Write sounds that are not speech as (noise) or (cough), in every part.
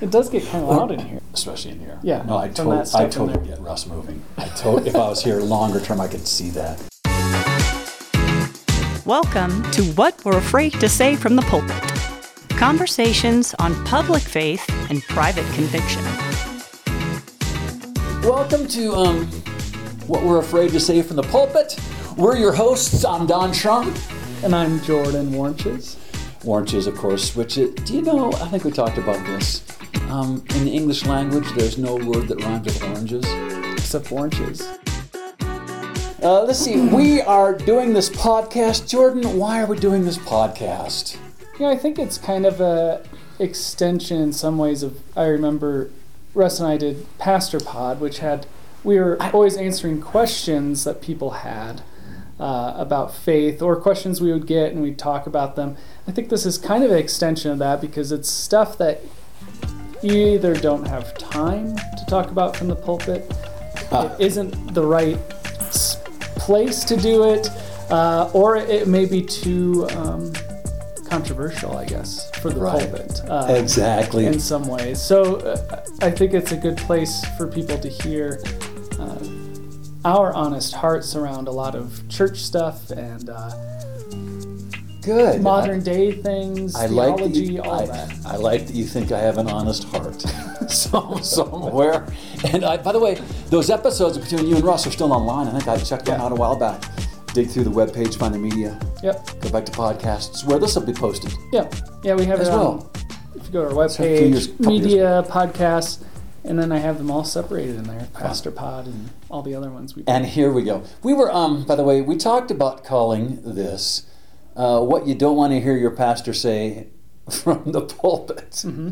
It does get kind of loud in here. especially in here. Yeah, No, I from totally, that I totally get Russ moving. I to- if I was here longer term, I could see that. Welcome to What We're Afraid to Say from the Pulpit conversations on public faith and private conviction. Welcome to um, what we're afraid to say from the pulpit. We're your hosts. I'm Don Schrum. And I'm Jordan Warnches. Oranges, of course, which it, do you know? I think we talked about this. Um, in the English language, there's no word that rhymes with oranges. Except Warnches. Uh, let's see. We are doing this podcast. Jordan, why are we doing this podcast? Yeah, I think it's kind of a extension in some ways of. I remember Russ and I did Pastor Pod, which had we were always answering questions that people had uh, about faith or questions we would get, and we'd talk about them. I think this is kind of an extension of that because it's stuff that you either don't have time to talk about from the pulpit, it isn't the right place to do it, uh, or it may be too. Um, controversial, I guess, for the Right. pulpit. Uh, Exactly. In some ways. So uh, I think it's a good place for people to hear uh, our honest hearts around a lot of church stuff and uh, Good. modern day things, I like that theology, you, all I, that. I like that you think I have an honest heart. (laughs) so somewhere. And I, by the way, those episodes between you and Russ are still online. I think I checked them Yeah. out a while back. Dig through the webpage, find the media, Yep. go back to podcasts where this will be posted. Yeah. Yeah, we have As it on. well. If you go to our webpage, years media, podcasts, and then I have them all separated in there Pastor Pod and all the other ones we And here we go. We were, um, by the way, we talked about calling this uh, "What You Don't Want to Hear Your Pastor Say (laughs) from the Pulpit," Mm-hmm.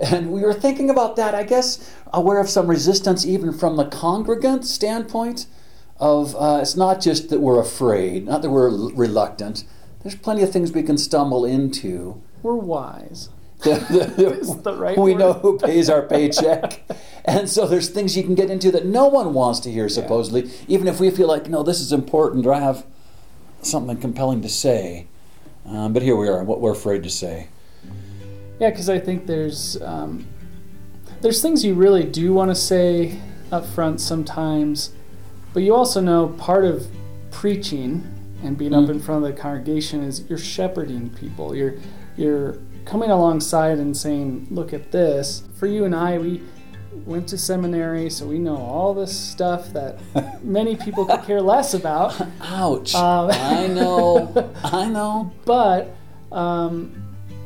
and we were thinking about that. I guess aware of some resistance, even from the congregant standpoint. Of uh, it's not just that we're afraid, not that we're l- reluctant. There's plenty of things we can stumble into. We're wise. (laughs) (laughs) Is the right we know who pays our paycheck. and so there's things you can get into that no one wants to hear, supposedly, even if we feel like, no, this is important or I have something compelling to say. Um, but here we are, what we're afraid to say. Yeah, because I think there's um, there's things you really do want to say up front sometimes, but you also know part of preaching and being up Mm. in front of the congregation is you're shepherding people. You're you're coming alongside and saying, "Look at this." For you and I, we went to seminary, so we know all this stuff that many people could care less about. (laughs) Ouch. Um, I know. (laughs) I know. But um,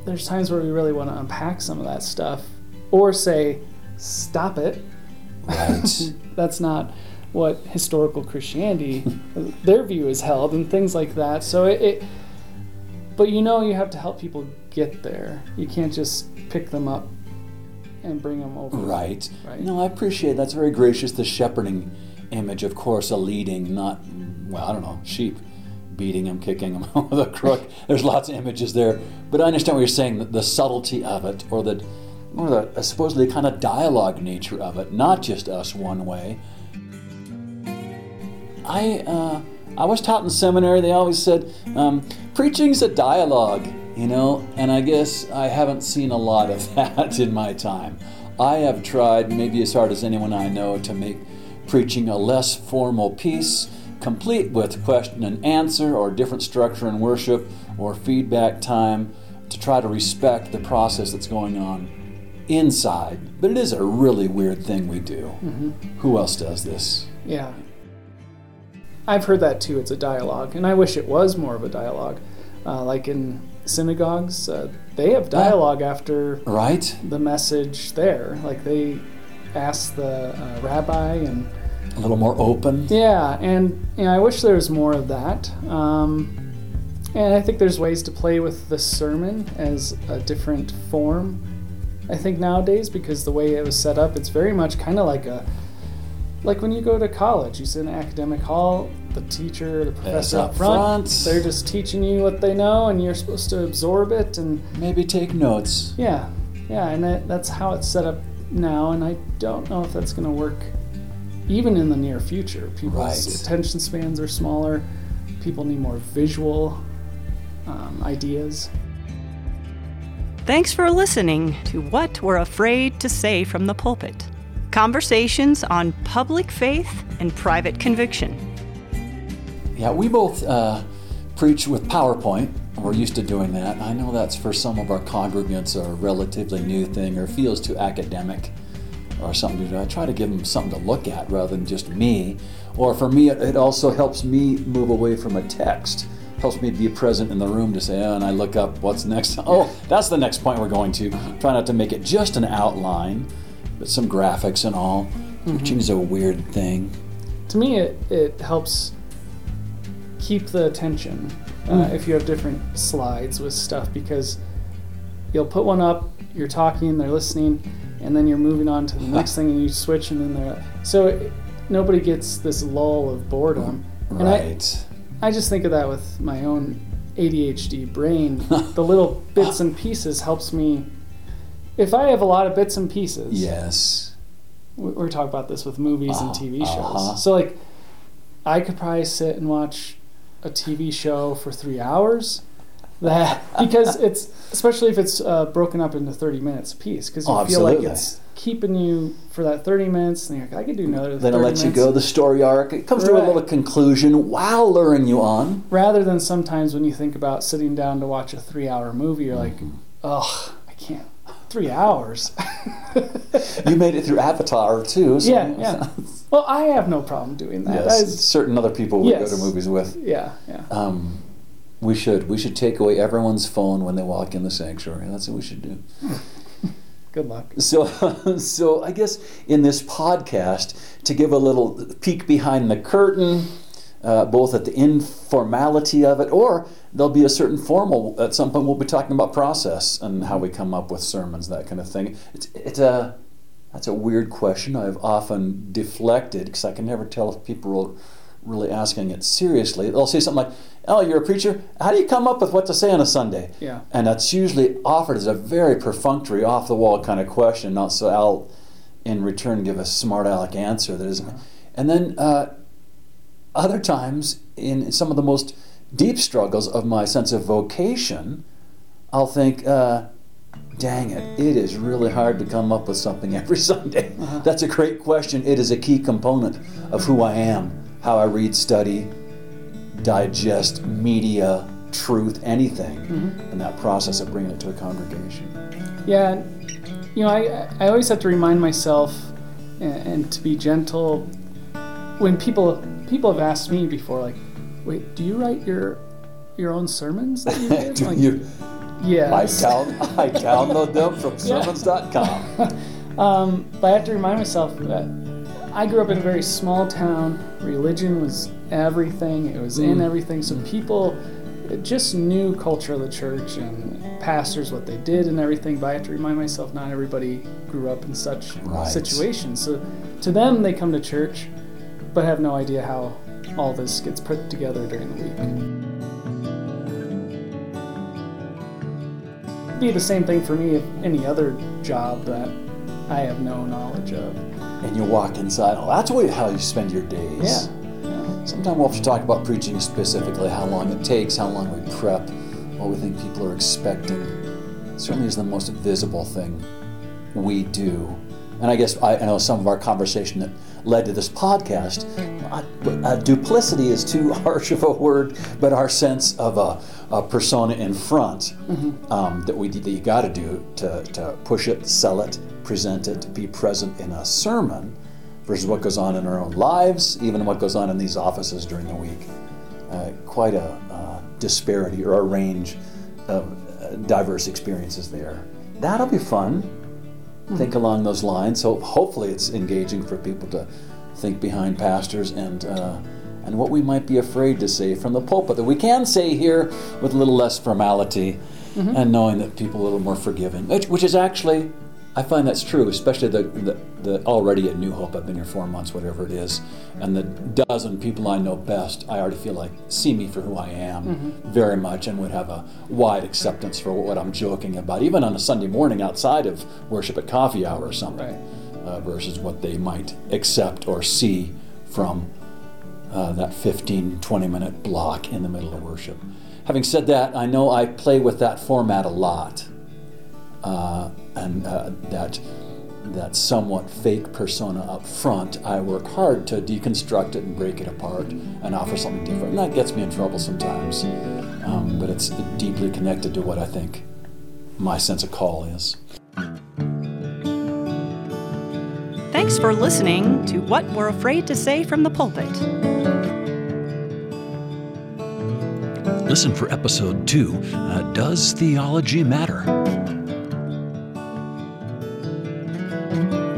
there's times where we really want to unpack some of that stuff or say, stop it. Right. (laughs) That's not what historical Christianity, their view is held, and things like that. So it, it, but you know, you have to help people get there. You can't just pick them up and bring them over. Right. Right. No, I appreciate that's very gracious. The shepherding image, of course, a leading, not well, I don't know, sheep beating him, kicking him (laughs) with a crook. There's lots of images there, but I understand what you're saying. The, the subtlety of it, or the, or the supposedly kind of dialogue nature of it, not just us one way. I uh, I was taught in seminary. They always said um, preaching's a dialogue, you know, and I guess I haven't seen a lot of (laughs) that in my time. I have tried, maybe as hard as anyone I know, to make preaching a less formal piece, complete with question and answer, or different structure in worship, or feedback time, to try to respect the process that's going on inside. But it is a really weird thing we do. Who else does this? Yeah. I've heard that too. It's a dialogue, and I wish it was more of a dialogue. Uh, like in synagogues, uh, they have dialogue after Right? the message there. Like they ask the uh, rabbi, and A little more open. yeah, and you know, I wish there was more of that. Um, and I think there's ways to play with the sermon as a different form. I think nowadays, because the way it was set up, it's very much kind of like a like when you go to college, you sit in an academic hall, the teacher, the professor up up front, front. they're just teaching you what they know, and you're supposed to absorb it. And Maybe take notes. yeah, yeah, and that, that's how it's set up now. And I don't know if that's going to work even in the near future. People's Right. attention spans are smaller. People need more visual um, ideas. Thanks for listening to What We're Afraid to Say from the Pulpit conversations on public faith and private conviction. Yeah, we both uh, preach with PowerPoint. We're used to doing that. I know that's for some of our congregants a relatively new thing or feels too academic or something to do. I try to give them something to look at rather than just me. Or for me, it, also helps me move away from a text. Helps me be present in the room to say, oh, and I look up what's next. (laughs) Oh, that's the next point we're going to. Try not to make it just an outline but some graphics and all. Mm-hmm. Preaching is a weird thing. To me, it, it helps keep the attention uh, mm. if you have different slides with stuff because you'll put one up, you're talking, they're listening, and then you're moving on to the (laughs) next thing and you switch and then they're so it, nobody gets this lull of boredom. And right. I, I just think of that with my own ADHD brain. (laughs) the little bits and pieces helps me if I have a lot of bits and pieces, yes, we're talking about this with movies uh, and TV shows. Uh-huh. So like, I could probably sit and watch a TV show for three hours. That (laughs) because it's especially if it's uh, broken up into thirty minutes a piece because you oh, feel like it's keeping you for that 30 minutes and you're like, I could do another then it lets minutes. you go the story arc it comes right. to a little conclusion while luring you on rather than sometimes when you think about sitting down to watch a three hour movie you're mm-hmm. like oh I can't three hours. (laughs) you made it through Avatar too. So yeah, yeah. (laughs) Well, I have no problem doing that. Yes, certain other people we yes. go to movies with. Yeah, yeah. Um, we should we should take away everyone's phone when they walk in the sanctuary. That's what we should do. Good luck. So, (laughs) so I guess in this podcast to give a little peek behind the curtain uh, both at the informality of it, or there'll be a certain formal. At some point, we'll be talking about process and how we come up with sermons, that kind of thing. It's, it's a that's a weird question. I've often deflected because I can never tell if people are really asking it seriously. They'll say something like, "Oh, you're a preacher. How do you come up with what to say on a Sunday?" Yeah, and that's usually offered as a very perfunctory, off the wall kind of question. Not so I'll, in return, give a smart aleck answer that isn't. And then. Uh, other times, in some of the most deep struggles of my sense of vocation, I'll think, uh, dang it, it is really hard to come up with something (laughs) every Sunday. Uh-huh. That's a great question. It is a key component of who I am, how I read, study, digest media, truth, anything, mm-hmm. in that process of bringing it to a congregation. Yeah, you know, I, I always have to remind myself and, and to be gentle when people people have asked me before, like, wait, do you write your your own sermons that you (laughs) do like, you? Yes. I. I download them from sermons.com. (laughs) um, but I have to remind myself that I grew up in a very small town. Religion was everything. It was mm. in everything. So people just knew culture of the church and pastors what they did and everything. But I have to remind myself not everybody grew up in such right. situations. So to them, they come to church but have no idea how all this gets put together during the week. It'd be the same thing for me if any other job that I have no knowledge of. And you walk inside, oh, that's how you spend your days. Yeah. yeah. Sometimes we'll have to talk about preaching specifically, how long it takes, how long we prep, what we think people are expecting. It certainly is the most visible thing we do. And I guess I, I know some of our conversation that led to this podcast. Uh, duplicity is too (laughs) harsh of a word, but our sense of a, a persona in front mm-hmm. um, that we that you got to do to, to push it, sell it, present it, be present in a sermon versus what goes on in our own lives, even what goes on in these offices during the week. Uh, quite a uh, disparity or a range of uh, diverse experiences there. That'll be fun think along those lines. So hopefully it's engaging for people to think behind pastors and uh, and what we might be afraid to say from the pulpit that we can say here with a little less formality mm-hmm. and knowing that people are a little more forgiving, which, which is actually I find that's true, especially the, the, the, already at New Hope. I've been here four months, whatever it is, and the dozen people I know best, I already feel like see me for who I am mm-hmm. very much, and would have a wide acceptance for what I'm joking about, even on a Sunday morning outside of worship at coffee hour or something, right. uh, versus what they might accept or see from uh, that 15, 20 minute block in the middle of worship. Having said that, I know I play with that format a lot uh, and uh, that that somewhat fake persona up front, I work hard to deconstruct it and break it apart and offer something different. And that gets me in trouble sometimes, um, but it's deeply connected to what I think my sense of call is. Thanks for listening to What We're Afraid to Say from the Pulpit. Listen for episode two uh, Does Theology Matter? Thank you.